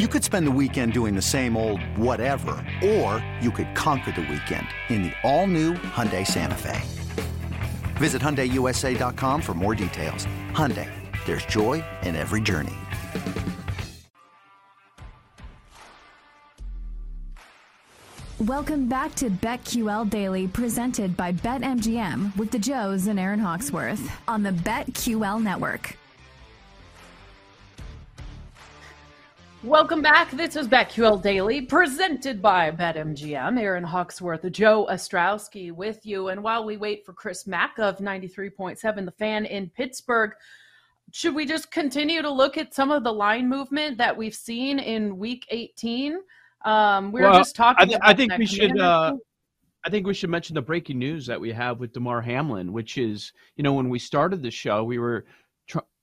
You could spend the weekend doing the same old whatever, or you could conquer the weekend in the all-new Hyundai Santa Fe. Visit HyundaiUSA.com for more details. Hyundai, there's joy in every journey. Welcome back to BetQL Daily, presented by BetMGM with the Joes and Aaron Hawksworth on the BetQL Network. Welcome back. This is BetQL Daily, presented by BetMGM. Aaron Hawksworth, Joe Ostrowski with you. And while we wait for Chris Mack of 93.7, the fan in Pittsburgh, should we just continue to look at some of the line movement that we've seen in week 18? Um, we were just talking I, th- about I think we should. Uh. I think we should mention the breaking news that we have with Damar Hamlin, which is, you know, when we started the show, we were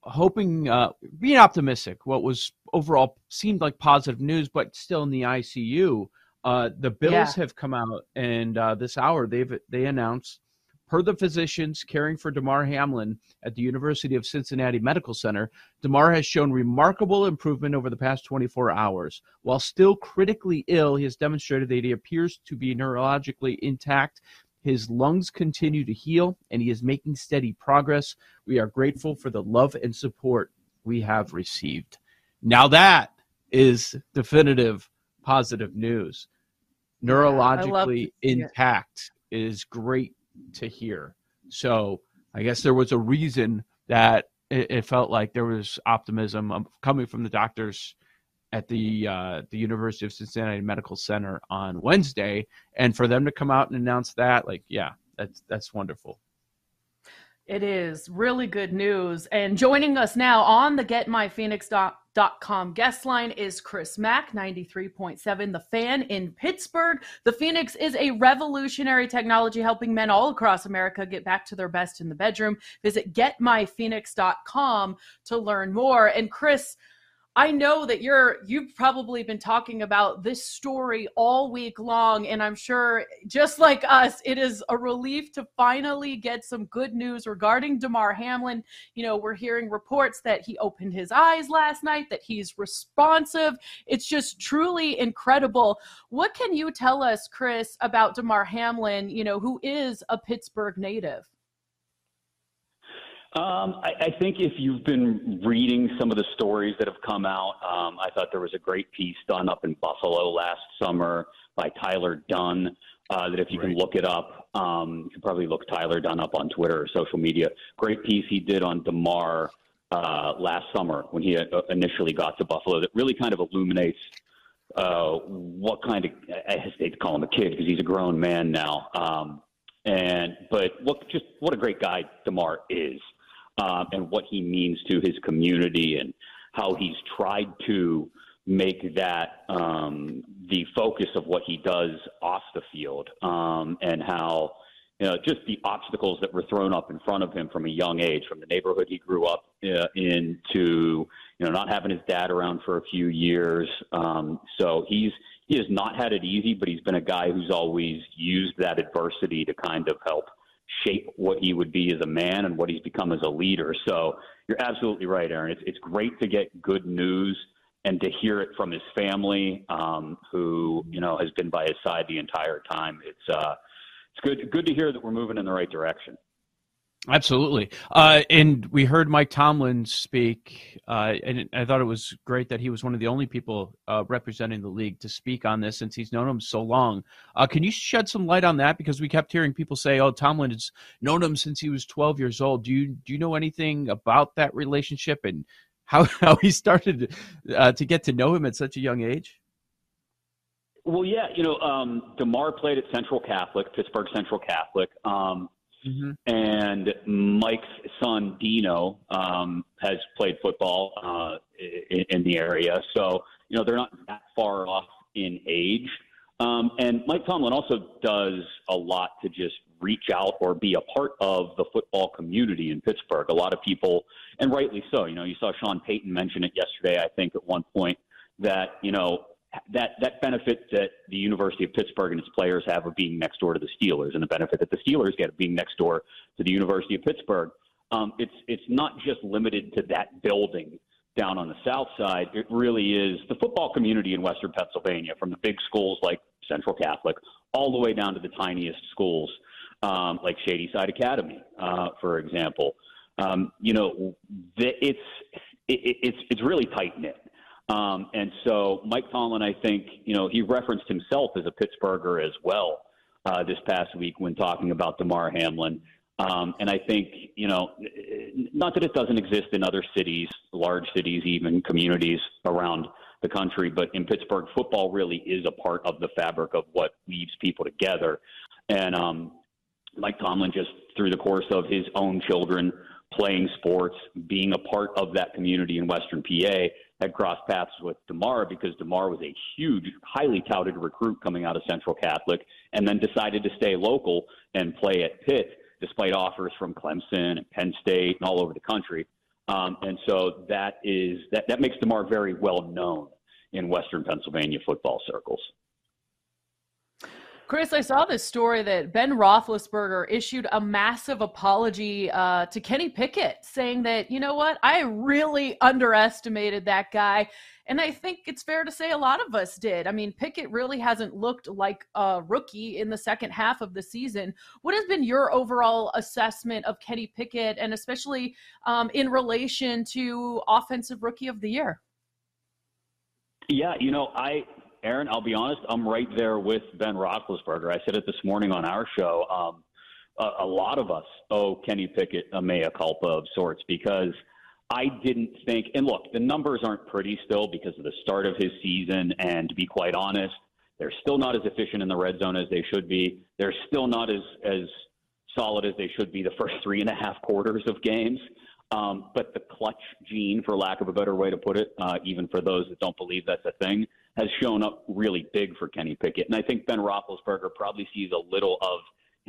hoping, uh, being optimistic. What was overall seemed like positive news, but still in the ICU. Uh, the Bills Yeah. have come out, and uh, this hour they've they announced, per the physicians caring for Damar Hamlin at the University of Cincinnati Medical Center, Damar has shown remarkable improvement over the past 24 hours. While still critically ill, he has demonstrated that he appears to be neurologically intact. His lungs continue to heal, and he is making steady progress. We are grateful for the love and support we have received. Now, that is definitive positive news. Neurologically it. intact is great to hear. So, I guess there was a reason that it, it felt like there was optimism um, coming from the doctors at the uh, the University of Cincinnati Medical Center on Wednesday, and for them to come out and announce that, like, yeah, that's that's wonderful. It is really good news. And joining us now on the GetMyPhoenix.com guest line is Chris Mack, 93.7, the fan in Pittsburgh. The Phoenix is a revolutionary technology helping men all across America get back to their best in the bedroom. Visit GetMyPhoenix.com to learn more. And Chris, I know that you're you've probably been talking about this story all week long and I'm sure just like us it is a relief to finally get some good news regarding Damar Hamlin. You know, we're hearing reports that he opened his eyes last night, that he's responsive. It's just truly incredible. What can you tell us, Chris, about Damar Hamlin, you know, who is a Pittsburgh native? Um, I, I think if you've been reading some of the stories that have come out, um, I thought there was a great piece done up in Buffalo last summer by Tyler Dunne. Uh, that if you can look it up, um, you can probably look Tyler Dunne up on Twitter or social media. Great piece he did on Damar uh, last summer when he uh, initially got to Buffalo. That really kind of illuminates uh, what kind of I hesitate to call him a kid because he's a grown man now. Um, and but what just what a great guy Damar is, um, and what he means to his community, and how he's tried to make that um, the focus of what he does off the field, um, and how you know just the obstacles that were thrown up in front of him from a young age, from the neighborhood he grew up uh, in to you know not having his dad around for a few years. Um, so he's he has not had it easy, but he's been a guy who's always used that adversity to kind of help shape what he would be as a man and what he's become as a leader. So you're absolutely right, Aaron. It's it's great to get good news and to hear it from his family, um, who you know has been by his side the entire time. It's uh, it's good good to hear that we're moving in the right direction. Absolutely. Uh, and we heard Mike Tomlin speak, uh, and I thought it was great that he was one of the only people uh, representing the league to speak on this since he's known him so long. Uh, can you shed some light on that? Because we kept hearing people say, "Oh, Tomlin has known him since he was 12 years old." Do you do you know anything about that relationship and how how he started uh, to get to know him at such a young age? Well, yeah, you know, um, Damar played at Central Catholic, Pittsburgh Central Catholic. Um, Mm-hmm. And Mike's son Dino um, has played football uh, in, in, the area, so you know they're not that far off in age. Um, and Mike Tomlin also does a lot to just reach out or be a part of the football community in Pittsburgh. A lot of people, and rightly so. You know, you saw Sean Payton mention it yesterday. I think at one point that you know that that benefit that the University of Pittsburgh and its players have of being next door to the Steelers, and the benefit that the Steelers get of being next door to the University of Pittsburgh. Um, it's it's not just limited to that building down on the south side. It really is the football community in Western Pennsylvania, from the big schools like Central Catholic, all the way down to the tiniest schools um, like Shadyside Academy, uh, for example. Um, you know, the, it's it, it's it's really tight knit. Um, and so Mike Tomlin, I think, you know, he referenced himself as a Pittsburgher as well uh, this past week when talking about Damar Hamlin. Um, and I think, you know, not that it doesn't exist in other cities, large cities, even communities around the country, but in Pittsburgh, football really is a part of the fabric of what weaves people together. And um, Mike Tomlin, just through the course of his own children playing sports, being a part of that community in Western PA, had crossed paths with Damar because Damar was a huge, highly touted recruit coming out of Central Catholic, and then decided to stay local and play at Pitt despite offers from Clemson and Penn State and all over the country. Um, and so that is that that makes Damar very well known in Western Pennsylvania football circles. Chris, I saw this story that Ben Roethlisberger issued a massive apology uh, to Kenny Pickett, saying that, you know what, I really underestimated that guy. And I think it's fair to say a lot of us did. I mean, Pickett really hasn't looked like a rookie in the second half of the season. What has been your overall assessment of Kenny Pickett, and especially um, in relation to Offensive Rookie of the Year? Yeah, you know, I Aaron, I'll be honest, I'm right there with Ben Roethlisberger. I said it this morning on our show. Um, a, a, lot of us owe Kenny Pickett a mea culpa of sorts because I didn't think, and look, the numbers aren't pretty still because of the start of his season. And to be quite honest, they're still not as efficient in the red zone as they should be. They're still not as, as solid as they should be the first three and a half quarters of games. Um, but the clutch gene, for lack of a better way to put it, uh, even for those that don't believe that's a thing, has shown up really big for Kenny Pickett. And I think Ben Roethlisberger probably sees a little of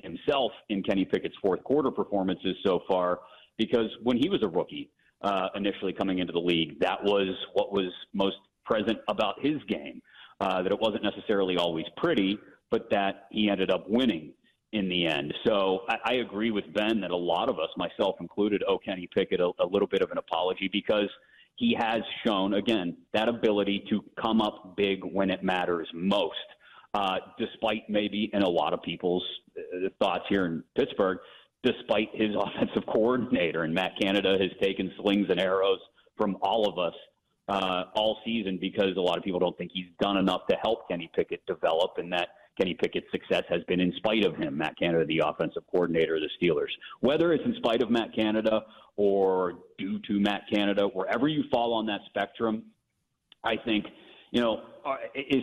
himself in Kenny Pickett's fourth quarter performances so far because when he was a rookie uh, initially coming into the league, that was what was most present about his game. Uh, that it wasn't necessarily always pretty, but that he ended up winning in the end. So I, I agree with Ben that a lot of us, myself included, owe Kenny Pickett a, a little bit of an apology because – he has shown, again, that ability to come up big when it matters most. Uh, despite maybe in a lot of people's uh, thoughts here in Pittsburgh, despite his offensive coordinator. And Matt Canada has taken slings and arrows from all of us uh, all season because a lot of people don't think he's done enough to help Kenny Pickett develop, and that Kenny Pickett's success has been in spite of him, Matt Canada, the offensive coordinator of the Steelers. Whether it's in spite of Matt Canada or due to Matt Canada, wherever you fall on that spectrum, I think, you know, uh, is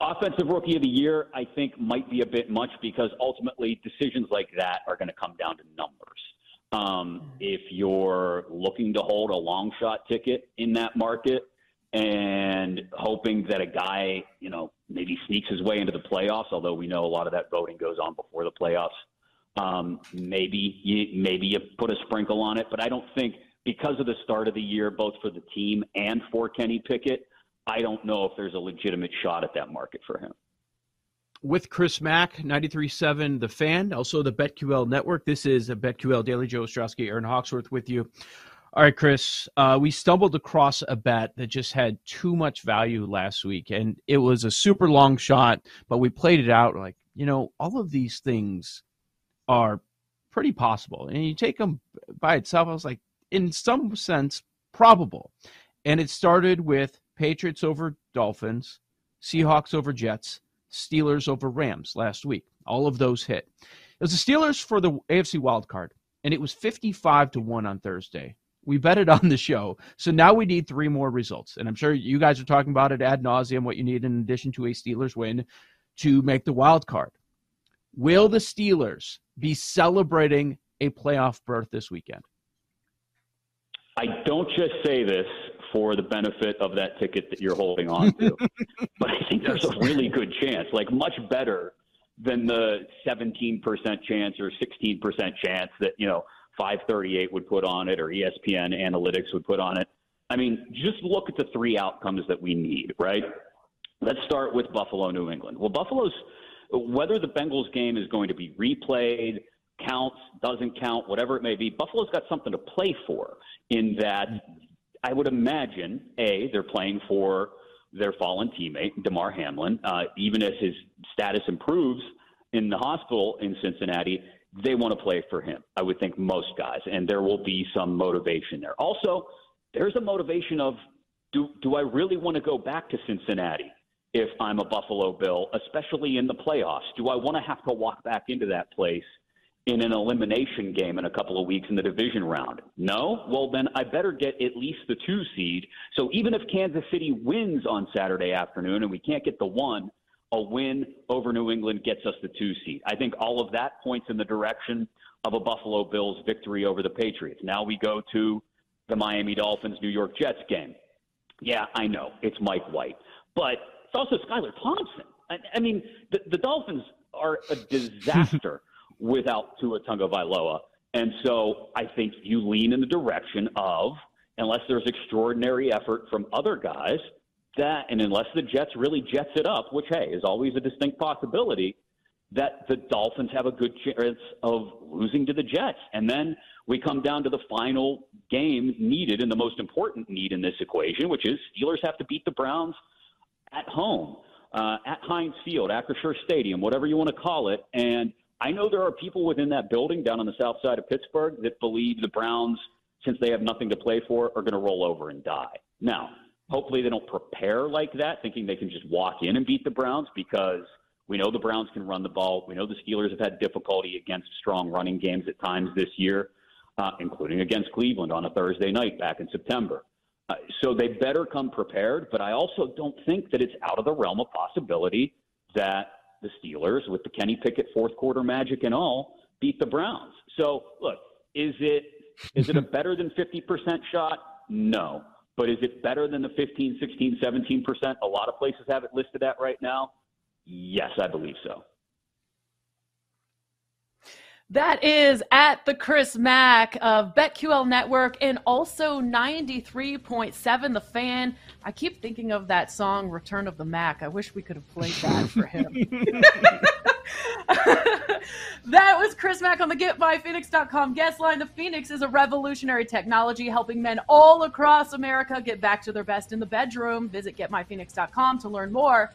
offensive rookie of the year, I think might be a bit much because ultimately decisions like that are going to come down to numbers. Um, if you're looking to hold a long shot ticket in that market and hoping that a guy, you know, maybe sneaks his way into the playoffs, although we know a lot of that voting goes on before the playoffs. Um, maybe you maybe you put a sprinkle on it, but I don't think because of the start of the year, both for the team and for Kenny Pickett, I don't know if there's a legitimate shot at that market for him. With Chris Mack, 93.7 The Fan, also the BetQL Network. This is a BetQL Daily Joe Ostrowski, Aaron Hawksworth with you. All right, Chris, uh, we stumbled across a bet that just had too much value last week, and it was a super long shot, but we played it out like, you know, all of these things are pretty possible. And you take them by itself, I was like, in some sense, probable. And it started with Patriots over Dolphins, Seahawks over Jets, Steelers over Rams last week. All of those hit. It was the Steelers for the AFC wild card, and it was 55 to 1 on Thursday. We bet it on the show. So now we need three more results. And I'm sure you guys are talking about it ad nauseum, what you need in addition to a Steelers win to make the wild card. Will the Steelers be celebrating a playoff berth this weekend? I don't just say this for the benefit of that ticket that you're holding on to, but I think there's a really good chance, like much better than the 17% chance or 16% chance that, you know, 538 would put on it or ESPN analytics would put on it. I mean, just look at the three outcomes that we need, right? Let's start with Buffalo, New England. Well, Buffalo's, whether the Bengals game is going to be replayed, counts, doesn't count, whatever it may be, Buffalo's got something to play for in that I would imagine, A, they're playing for their fallen teammate, Damar Hamlin. Uh, even as his status improves in the hospital in Cincinnati, they want to play for him. I would think most guys, and there will be some motivation there. Also, there's a motivation of do do I really want to go back to Cincinnati if I'm a Buffalo Bill, especially in the playoffs? Do I want to have to walk back into that place in an elimination game in a couple of weeks in the division round? No? Well, then I better get at least the two seed. So even if Kansas City wins on Saturday afternoon and we can't get the one, a win over New England gets us the two seed. I think all of that points in the direction of a Buffalo Bills victory over the Patriots. Now we go to the Miami Dolphins New York Jets game. Yeah, I know it's Mike White, but it's also Skylar Thompson. I, I mean, the, the Dolphins are a disaster without Tua Tagovailoa, and so I think you lean in the direction of unless there's extraordinary effort from other guys that, and unless the Jets really jets it up, which hey is always a distinct possibility, that the Dolphins have a good chance of losing to the Jets, and then we come down to the final game needed and the most important need in this equation, which is Steelers have to beat the Browns at home, uh, at Heinz Field, Acrisure Stadium, whatever you want to call it. And I know there are people within that building down on the south side of Pittsburgh that believe the Browns, since they have nothing to play for, are going to roll over and die. Now, hopefully they don't prepare like that, thinking they can just walk in and beat the Browns because we know the Browns can run the ball. We know the Steelers have had difficulty against strong running games at times this year uh, including against Cleveland on a Thursday night back in September. Uh, so they better come prepared, but I also don't think that it's out of the realm of possibility that the Steelers, with the Kenny Pickett fourth quarter magic and all, beat the Browns. So look, is it is it a better than 50% shot? No. But is it better than the 15, 16, 17% a lot of places have it listed at right now? Yes, I believe so. That is at the Chris Mack of BetQL Network and also 93.7 The Fan. I keep thinking of that song, Return of the Mack. I wish we could have played that for him. that was Chris Mack on the GetMyPhoenix.com guest line. The Phoenix is a revolutionary technology helping men all across America get back to their best in the bedroom. Visit GetMyPhoenix.com to learn more.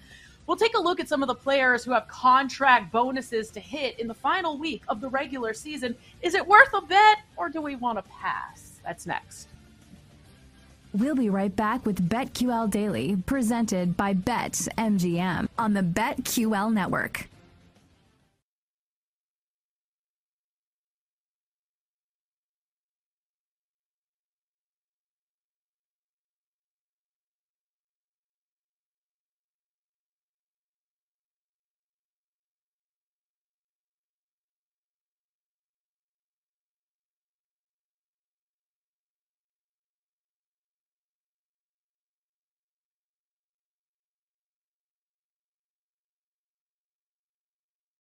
We'll take a look at some of the players who have contract bonuses to hit in the final week of the regular season. Is it worth a bet or do we want to pass? That's next. We'll be right back with BetQL Daily, presented by BetMGM on the BetQL network.